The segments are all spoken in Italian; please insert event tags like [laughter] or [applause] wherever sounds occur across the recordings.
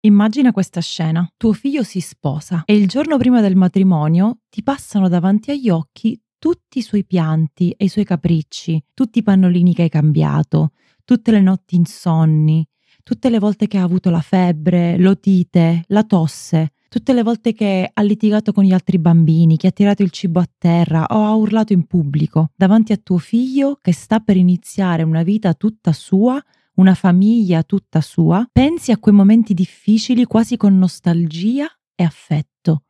Immagina questa scena. Tuo figlio si sposa e il giorno prima del matrimonio ti passano davanti agli occhi tutti i suoi pianti e i suoi capricci, tutti i pannolini che hai cambiato, tutte le notti insonni, tutte le volte che ha avuto la febbre, l'otite, la tosse, tutte le volte che ha litigato con gli altri bambini, che ha tirato il cibo a terra o ha urlato in pubblico, davanti a tuo figlio che sta per iniziare una vita tutta sua una famiglia tutta sua, pensi a quei momenti difficili quasi con nostalgia e affetto.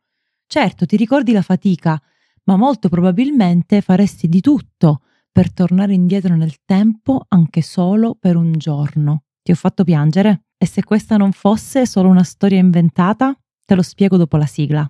Certo, ti ricordi la fatica, ma molto probabilmente faresti di tutto per tornare indietro nel tempo anche solo per un giorno. Ti ho fatto piangere? E se questa non fosse solo una storia inventata? Te lo spiego dopo la sigla.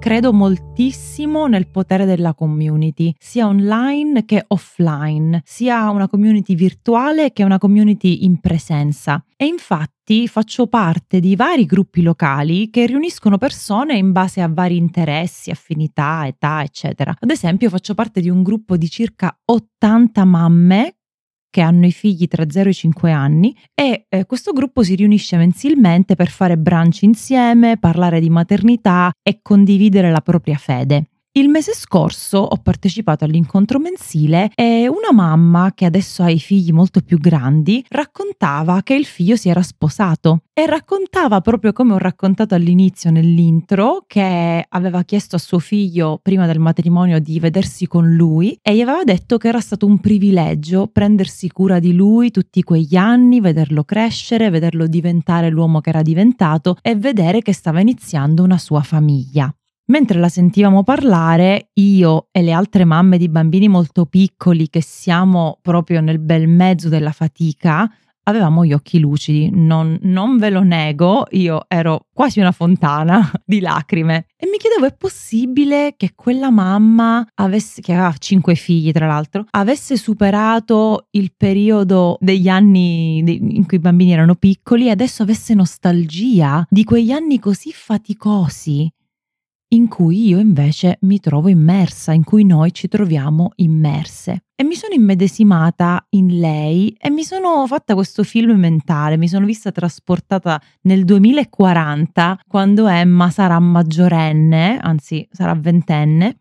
credo moltissimo nel potere della community, sia online che offline, sia una community virtuale che una community in presenza. E infatti faccio parte di vari gruppi locali che riuniscono persone in base a vari interessi, affinità, età, eccetera. Ad esempio faccio parte di un gruppo di circa 80 mamme che hanno i figli tra 0 e 5 anni e eh, questo gruppo si riunisce mensilmente per fare brunch insieme, parlare di maternità e condividere la propria fede. Il mese scorso ho partecipato all'incontro mensile e una mamma, che adesso ha i figli molto più grandi, raccontava che il figlio si era sposato e raccontava proprio come ho raccontato all'inizio nell'intro che aveva chiesto a suo figlio prima del matrimonio di vedersi con lui e gli aveva detto che era stato un privilegio prendersi cura di lui tutti quegli anni, vederlo crescere, vederlo diventare l'uomo che era diventato e vedere che stava iniziando una sua famiglia. Mentre la sentivamo parlare, io e le altre mamme di bambini molto piccoli che siamo proprio nel bel mezzo della fatica, avevamo gli occhi lucidi, non, non, ve lo nego, io ero quasi una fontana [laughs] di lacrime. E mi chiedevo è possibile che quella mamma avesse, che aveva cinque figli tra l'altro, avesse superato il periodo degli anni in cui i bambini erano piccoli e adesso avesse nostalgia di quegli anni così faticosi in cui io invece mi trovo immersa, in cui noi ci troviamo immerse. E mi sono immedesimata in lei e mi sono fatta questo film mentale, mi sono vista trasportata nel 2040 quando Emma sarà maggiorenne, anzi sarà ventenne,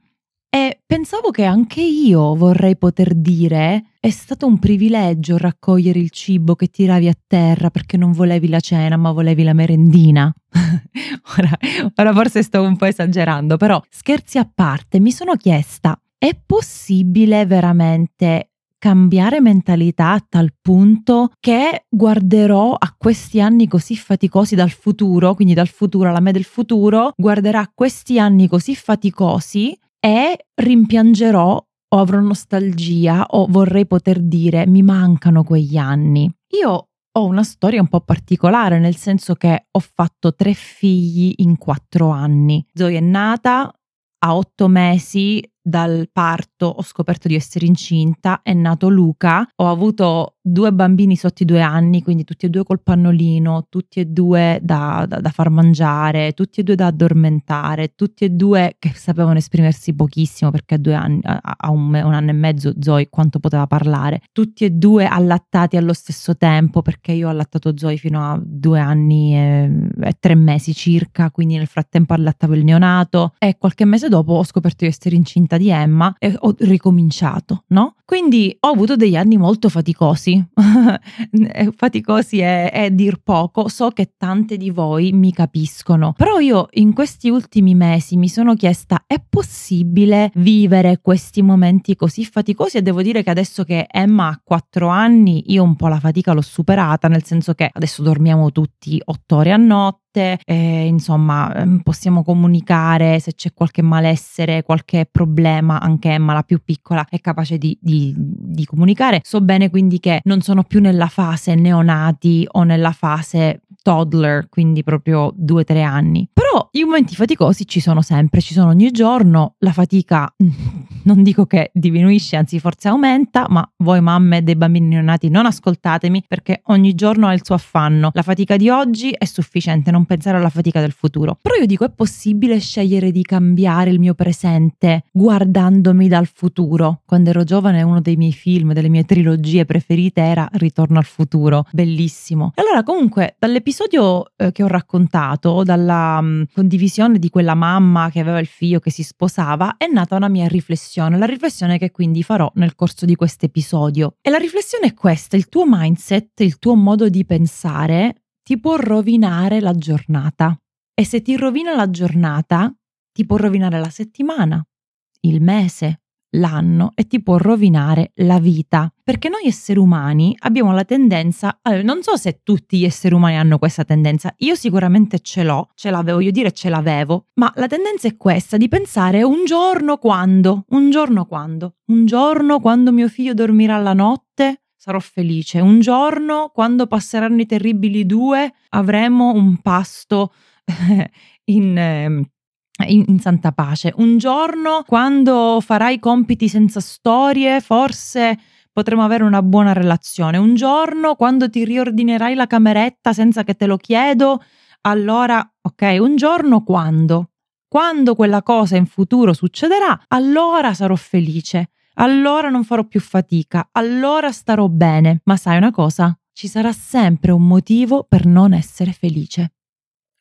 e pensavo che anche io vorrei poter dire è stato un privilegio raccogliere il cibo che tiravi a terra perché non volevi la cena ma volevi la merendina. [laughs] ora, ora forse sto un po' esagerando, però scherzi a parte, mi sono chiesta, è possibile veramente cambiare mentalità a tal punto che guarderò a questi anni così faticosi dal futuro, quindi dal futuro alla me del futuro, guarderà a questi anni così faticosi e rimpiangerò o avrò nostalgia o vorrei poter dire mi mancano quegli anni. Io ho una storia un po' particolare, nel senso che ho fatto tre figli in quattro anni. Zoe è nata a otto mesi dal parto ho scoperto di essere incinta, è nato Luca, ho avuto due bambini sotto i due anni, quindi tutti e due col pannolino, tutti e due da, da, da, far mangiare, tutti e due da addormentare, tutti e due che sapevano esprimersi pochissimo perché a due anni, a, un, un, anno e mezzo Zoe quanto poteva parlare, tutti e due allattati allo stesso tempo perché io ho allattato Zoe fino a due anni e, e tre mesi circa, quindi nel frattempo allattavo il neonato e qualche mese dopo ho scoperto di essere incinta di Emma e ho ricominciato, no? Quindi ho avuto degli anni molto faticosi, [laughs] faticosi è, è dir poco, so che tante di voi mi capiscono, però io in questi ultimi mesi mi sono chiesta è possibile vivere questi momenti così faticosi? E devo dire che adesso che Emma ha 4 anni io un po' la fatica l'ho superata, nel senso che adesso dormiamo tutti 8 ore a notte eh, insomma ehm, possiamo comunicare se c'è qualche malessere, qualche problema, anche Emma la più piccola è capace di, di, di comunicare. So bene quindi che non sono più nella fase neonati o nella fase toddler, quindi proprio 2-3 anni. Però i momenti faticosi ci sono sempre, ci sono ogni giorno, la fatica [laughs] non dico che diminuisce, anzi forse aumenta, ma voi mamme dei bambini neonati non ascoltatemi perché ogni giorno ha il suo affanno. La fatica di oggi è sufficiente, non pensare alla fatica del futuro. Però io dico è possibile scegliere di cambiare il mio presente guardandomi dal futuro. Quando ero giovane uno dei miei film, delle mie trilogie preferite era Ritorno al futuro, bellissimo. E allora comunque dall'episodio eh, che ho raccontato, dalla mh, mm, condivisione di quella mamma che aveva il figlio che si sposava, è nata una mia riflessione, la riflessione che quindi farò nel corso di questo episodio. E la riflessione è questa, il tuo mindset, il tuo modo di pensare ti può rovinare la giornata. E se ti rovina la giornata, ti può rovinare la settimana, il mese, l'anno e ti può rovinare la vita. Perché noi esseri umani abbiamo la tendenza, allora, non so se tutti gli esseri umani hanno questa tendenza, io sicuramente ce l'ho, ce l'avevo, io dire ce l'avevo, ma la tendenza è questa di pensare un giorno quando, un giorno quando, un giorno quando mio figlio dormirà la notte sarò felice, un giorno quando passeranno i terribili due avremo un pasto [laughs] in... Eh, in, in, santa pace. Un giorno, quando farai compiti senza storie, forse potremo avere una buona relazione. Un giorno, quando ti riordinerai la cameretta senza che te lo chiedo, allora, ok, un giorno quando? Quando quella cosa in futuro succederà, allora sarò felice, allora non farò più fatica, allora starò bene. Ma sai una cosa? Ci sarà sempre un motivo per non essere felice.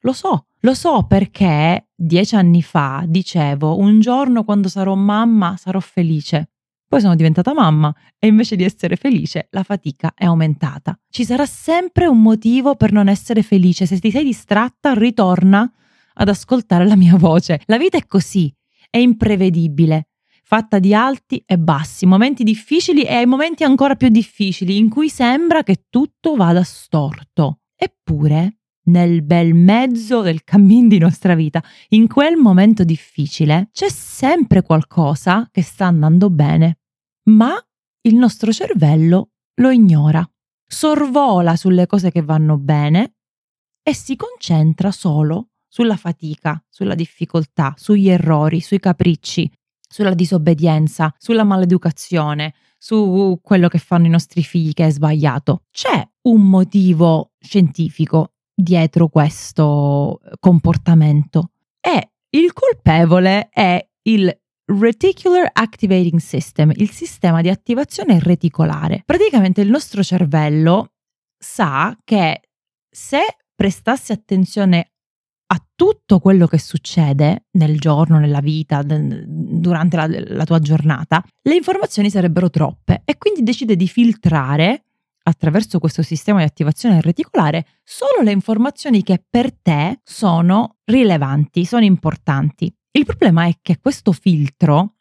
Lo so, lo so perché dieci anni fa dicevo un giorno quando sarò mamma sarò felice. Poi sono diventata mamma e invece di essere felice la fatica è aumentata. Ci sarà sempre un motivo per non essere felice. Se ti sei distratta, ritorna ad ascoltare la mia voce. La vita è così, è imprevedibile, fatta di alti e bassi, momenti difficili e momenti ancora più difficili in cui sembra che tutto vada storto. Eppure nel bel mezzo del cammin di nostra vita, in quel momento difficile, c'è sempre qualcosa che sta andando bene, ma il nostro cervello lo ignora, sorvola sulle cose che vanno bene e si concentra solo sulla fatica, sulla difficoltà, sugli errori, sui capricci, sulla disobbedienza, sulla maleducazione, su quello che fanno i nostri figli che è sbagliato. C'è un motivo scientifico dietro questo comportamento e il colpevole è il Reticular Activating System, il sistema di attivazione reticolare. Praticamente il nostro cervello sa che se prestassi attenzione a tutto quello che succede nel giorno, nella vita, durante la, la tua giornata, le informazioni sarebbero troppe e quindi decide di filtrare attraverso questo sistema di attivazione reticolare solo le informazioni che per te sono rilevanti, sono importanti. Il problema è che questo filtro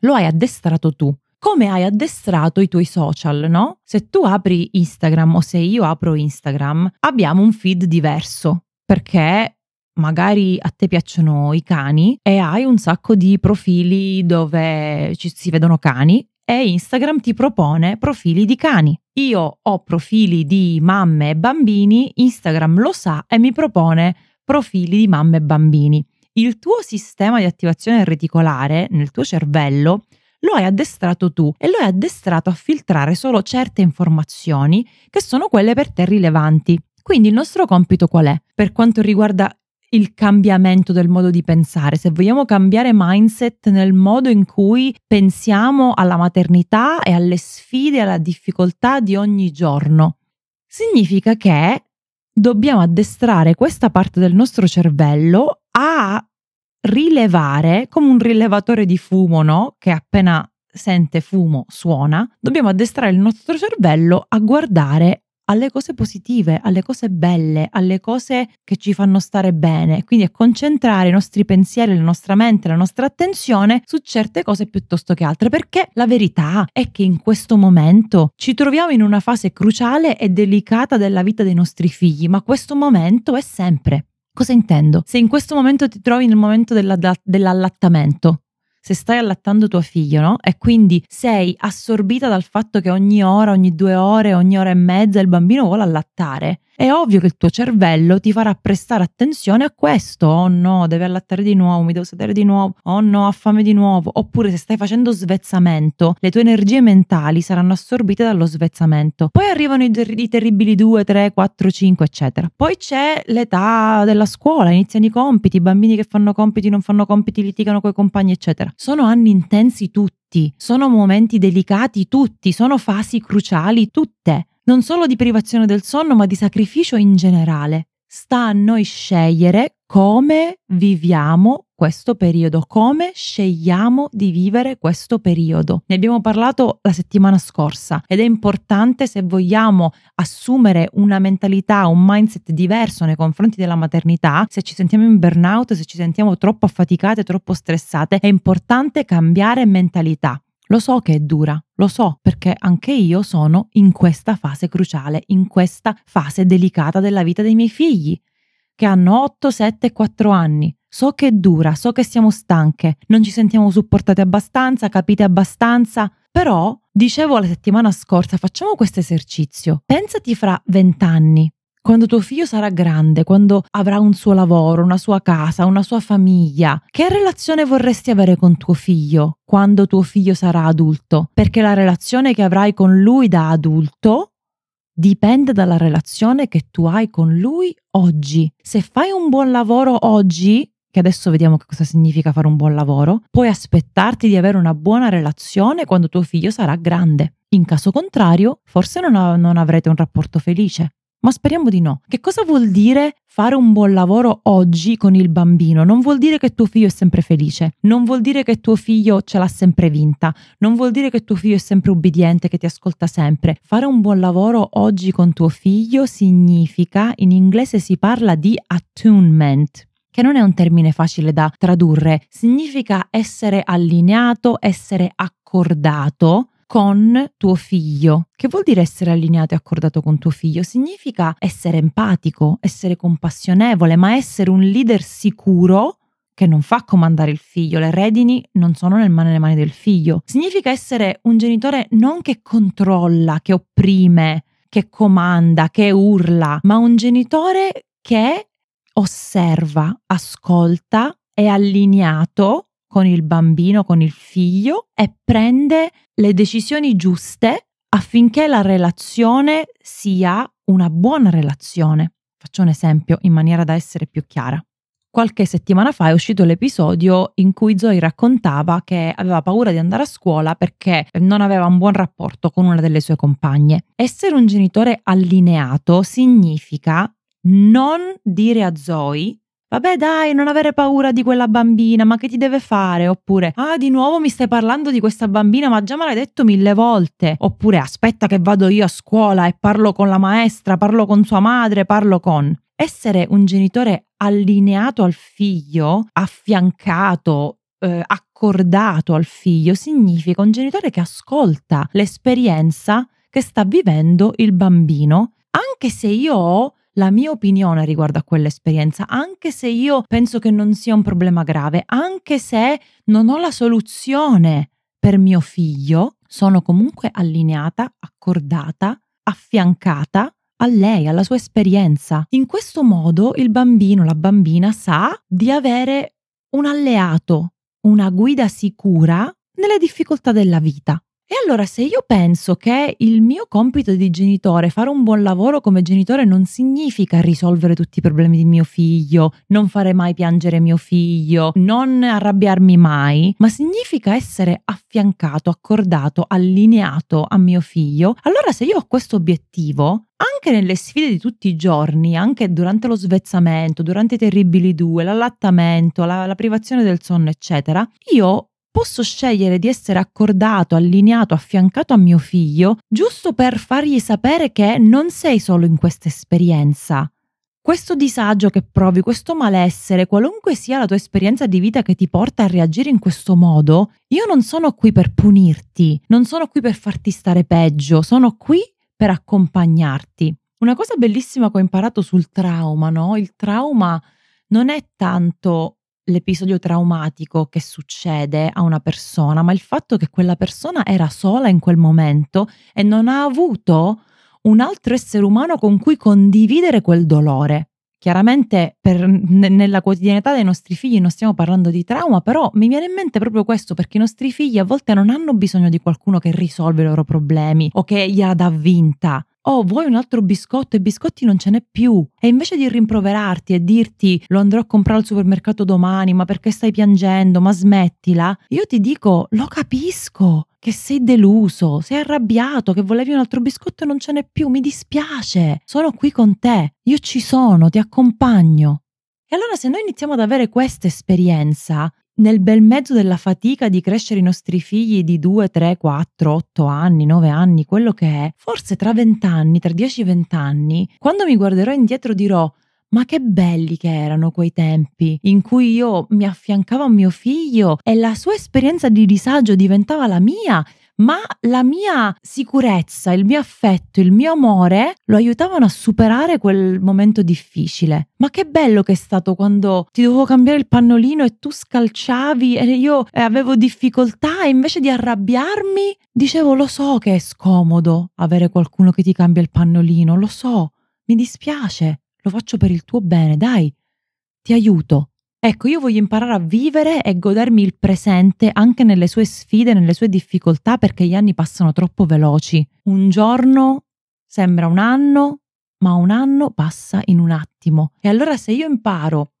lo hai addestrato tu. Come hai addestrato i tuoi social, no? Se tu apri Instagram o se io apro Instagram, abbiamo un feed diverso perché magari a te piacciono i cani e hai un sacco di profili dove ci si vedono cani e Instagram ti propone profili di cani. Io ho profili di mamme e bambini, Instagram lo sa e mi propone profili di mamme e bambini. Il tuo sistema di attivazione reticolare nel tuo cervello lo hai addestrato tu e lo hai addestrato a filtrare solo certe informazioni che sono quelle per te rilevanti. Quindi il nostro compito qual è? Per quanto riguarda il cambiamento del modo di pensare, se vogliamo cambiare mindset nel modo in cui pensiamo alla maternità e alle sfide alla difficoltà di ogni giorno, significa che dobbiamo addestrare questa parte del nostro cervello a rilevare come un rilevatore di fumo, no? Che appena sente fumo suona, dobbiamo addestrare il nostro cervello a guardare alle cose positive, alle cose belle, alle cose che ci fanno stare bene, quindi a concentrare i nostri pensieri, la nostra mente, la nostra attenzione su certe cose piuttosto che altre, perché la verità è che in questo momento ci troviamo in una fase cruciale e delicata della vita dei nostri figli, ma questo momento è sempre. Cosa intendo? Se in questo momento ti trovi nel momento dell'allattamento, se stai allattando tuo figlio, no? E quindi sei assorbita dal fatto che ogni ora, ogni due ore, ogni ora e mezza il bambino vuole allattare. È ovvio che il tuo cervello ti farà prestare attenzione a questo. Oh no, deve allattare di nuovo, mi devo sedere di nuovo. Oh no, ha fame di nuovo. Oppure se stai facendo svezzamento, le tue energie mentali saranno assorbite dallo svezzamento. Poi arrivano i, ter- i terribili 2, 3, 4, 5, eccetera. Poi c'è l'età della scuola, iniziano i compiti, i bambini che fanno compiti, non fanno compiti, litigano con i compagni, eccetera. Sono anni intensi tutti, sono momenti delicati tutti, sono fasi cruciali tutte non solo di privazione del sonno, ma di sacrificio in generale. Sta a noi scegliere come viviamo questo periodo, come scegliamo di vivere questo periodo. Ne abbiamo parlato la settimana scorsa ed è importante se vogliamo assumere una mentalità, un mindset diverso nei confronti della maternità, se ci sentiamo in burnout, se ci sentiamo troppo affaticate, troppo stressate, è importante cambiare mentalità. Lo so che è dura, lo so perché anche io sono in questa fase cruciale, in questa fase delicata della vita dei miei figli, che hanno 8, 7 e 4 anni. So che è dura, so che siamo stanche, non ci sentiamo supportate abbastanza, capite abbastanza, però dicevo la settimana scorsa, facciamo questo esercizio. Pensati fra 20 anni, quando tuo figlio sarà grande, quando avrà un suo lavoro, una sua casa, una sua famiglia, che relazione vorresti avere con tuo figlio quando tuo figlio sarà adulto? Perché la relazione che avrai con lui da adulto dipende dalla relazione che tu hai con lui oggi. Se fai un buon lavoro oggi, che adesso vediamo che cosa significa fare un buon lavoro, puoi aspettarti di avere una buona relazione quando tuo figlio sarà grande. In caso contrario, forse non, non avrete un rapporto felice ma speriamo di no. Che cosa vuol dire fare un buon lavoro oggi con il bambino? Non vuol dire che tuo figlio è sempre felice, non vuol dire che tuo figlio ce l'ha sempre vinta, non vuol dire che tuo figlio è sempre ubbidiente, che ti ascolta sempre. Fare un buon lavoro oggi con tuo figlio significa, in inglese si parla di attunement che non è un termine facile da tradurre, significa essere allineato, essere accordato con tuo figlio. Che vuol dire essere allineato e accordato con tuo figlio? Significa essere empatico, essere compassionevole, ma essere un leader sicuro che non fa comandare il figlio, le redini non sono nelle mani, del figlio. Significa essere un genitore non che controlla, che opprime, che comanda, che urla, ma un genitore che osserva, ascolta, è allineato con il bambino, con il figlio e prende le decisioni giuste affinché la relazione sia una buona relazione. Faccio un esempio in maniera da essere più chiara. Qualche settimana fa è uscito l'episodio in cui Zoe raccontava che aveva paura di andare a scuola perché non aveva un buon rapporto con una delle sue compagne. Essere un genitore allineato significa non dire a Zoe Vabbè dai, non avere paura di quella bambina, ma che ti deve fare? Oppure, ah, di nuovo mi stai parlando di questa bambina, ma già me l'hai detto mille volte. Oppure, aspetta che vado io a scuola e parlo con la maestra, parlo con sua madre, parlo con... Essere un genitore allineato al figlio, affiancato, eh, accordato al figlio, significa un genitore che ascolta l'esperienza che sta vivendo il bambino, anche se io ho la mia opinione riguardo a quell'esperienza, anche se io penso che non sia un problema grave, anche se non ho la soluzione per mio figlio, sono comunque allineata, accordata, affiancata a lei, alla sua esperienza. In questo modo il bambino, la bambina sa di avere un alleato, una guida sicura nelle difficoltà della vita. E allora se io penso che il mio compito di genitore, fare un buon lavoro come genitore non significa risolvere tutti i problemi di mio figlio, non fare mai piangere mio figlio, non arrabbiarmi mai, ma significa essere affiancato, accordato, allineato a mio figlio, allora se io ho questo obiettivo, anche nelle sfide di tutti i giorni, anche durante lo svezzamento, durante i terribili due, l'allattamento, la, la privazione del sonno, eccetera, io posso scegliere di essere accordato, allineato, affiancato a mio figlio, giusto per fargli sapere che non sei solo in questa esperienza. Questo disagio che provi, questo malessere, qualunque sia la tua esperienza di vita che ti porta a reagire in questo modo, io non sono qui per punirti, non sono qui per farti stare peggio, sono qui per accompagnarti. Una cosa bellissima che ho imparato sul trauma, no? Il trauma non è tanto l'episodio traumatico che succede a una persona, ma il fatto che quella persona era sola in quel momento e non ha avuto un altro essere umano con cui condividere quel dolore. Chiaramente per, n- nella quotidianità dei nostri figli non stiamo parlando di trauma, però mi viene in mente proprio questo perché i nostri figli a volte non hanno bisogno di qualcuno che risolve i loro problemi o che gliela dà vinta. Oh, vuoi un altro biscotto e biscotti non ce n'è più. E invece di rimproverarti e dirti lo andrò a comprare al supermercato domani, ma perché stai piangendo, ma smettila, io ti dico lo capisco che sei deluso, sei arrabbiato, che volevi un altro biscotto e non ce n'è più, mi dispiace, sono qui con te, io ci sono, ti accompagno. E allora se noi iniziamo ad avere questa esperienza, nel bel mezzo della fatica di crescere i nostri figli di 2, 3, 4, 8 anni, 9 anni, quello che è, forse tra 20 anni, tra 10 20 anni, quando mi guarderò indietro dirò ma che belli che erano quei tempi in cui io mi affiancavo a mio figlio e la sua esperienza di disagio diventava la mia, ma la mia sicurezza, il mio affetto, il mio amore lo aiutavano a superare quel momento difficile. Ma che bello che è stato quando ti dovevo cambiare il pannolino e tu scalciavi e io avevo difficoltà e invece di arrabbiarmi dicevo lo so che è scomodo avere qualcuno che ti cambia il pannolino, lo so, mi dispiace lo faccio per il tuo bene, dai, ti aiuto. Ecco, io voglio imparare a vivere e godermi il presente anche nelle sue sfide, nelle sue difficoltà, perché gli anni passano troppo veloci. Un giorno sembra un anno, ma un anno passa in un attimo. E allora se io imparo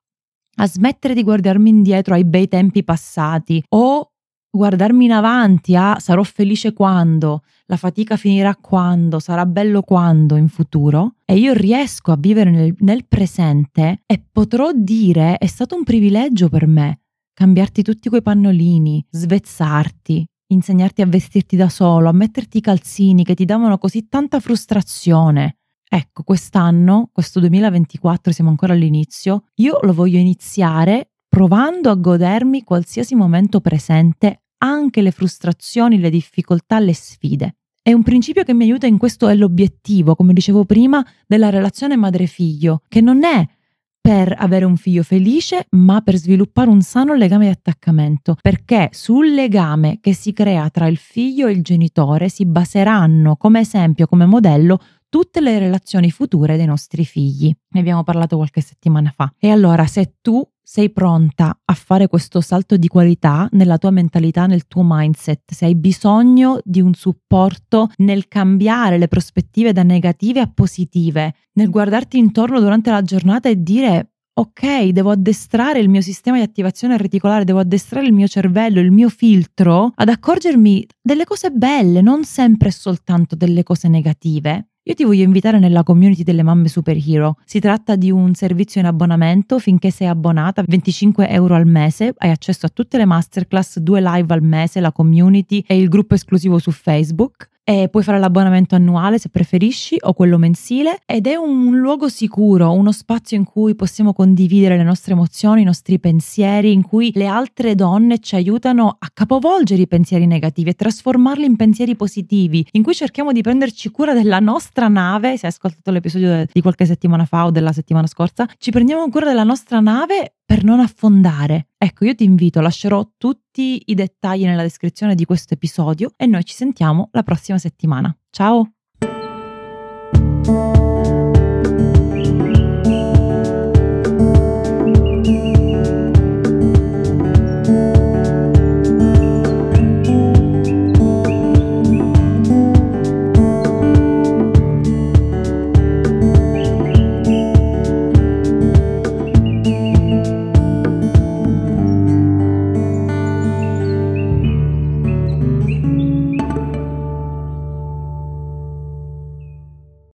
a smettere di guardarmi indietro ai bei tempi passati o guardarmi in avanti a sarò felice quando, la fatica finirà quando, sarà bello quando in futuro e io riesco a vivere nel, nel presente e potrò dire è stato un privilegio per me cambiarti tutti quei pannolini, svezzarti, insegnarti a vestirti da solo, a metterti i calzini che ti davano così tanta frustrazione. Ecco, quest'anno, questo 2024, siamo ancora all'inizio, io lo voglio iniziare provando a godermi qualsiasi momento presente anche le frustrazioni, le difficoltà, le sfide. È un principio che mi aiuta in questo è l'obiettivo, come dicevo prima, della relazione madre-figlio, che non è per avere un figlio felice, ma per sviluppare un sano legame di attaccamento, perché sul legame che si crea tra il figlio e il genitore si baseranno come esempio, come modello, tutte le relazioni future dei nostri figli. Ne abbiamo parlato qualche settimana fa. E allora, se tu sei pronta a fare questo salto di qualità nella tua mentalità, nel tuo mindset, se hai bisogno di un supporto nel cambiare le prospettive da negative a positive, nel guardarti intorno durante la giornata e dire ok, devo addestrare il mio sistema di attivazione reticolare, devo addestrare il mio cervello, il mio filtro ad accorgermi delle cose belle, non sempre soltanto delle cose negative. Io ti voglio invitare nella community delle mamme superhero. Si tratta di un servizio in abbonamento finché sei abbonata, 25 euro al mese, hai accesso a tutte le masterclass, due live al mese, la community e il gruppo esclusivo su Facebook e puoi fare l'abbonamento annuale se preferisci o quello mensile. Ed è un luogo sicuro, uno spazio in cui possiamo condividere le nostre emozioni, i nostri pensieri, in cui le altre donne ci aiutano a capovolgere i pensieri negativi e trasformarli in pensieri positivi, in cui cerchiamo di prenderci cura della nostra nave, se hai ascoltato l'episodio di qualche settimana fa o della settimana scorsa, ci prendiamo cura della nostra nave per non affondare. Ecco, io ti invito, lascerò tutti i dettagli nella descrizione di questo episodio e noi ci sentiamo la prossima settimana. Ciao!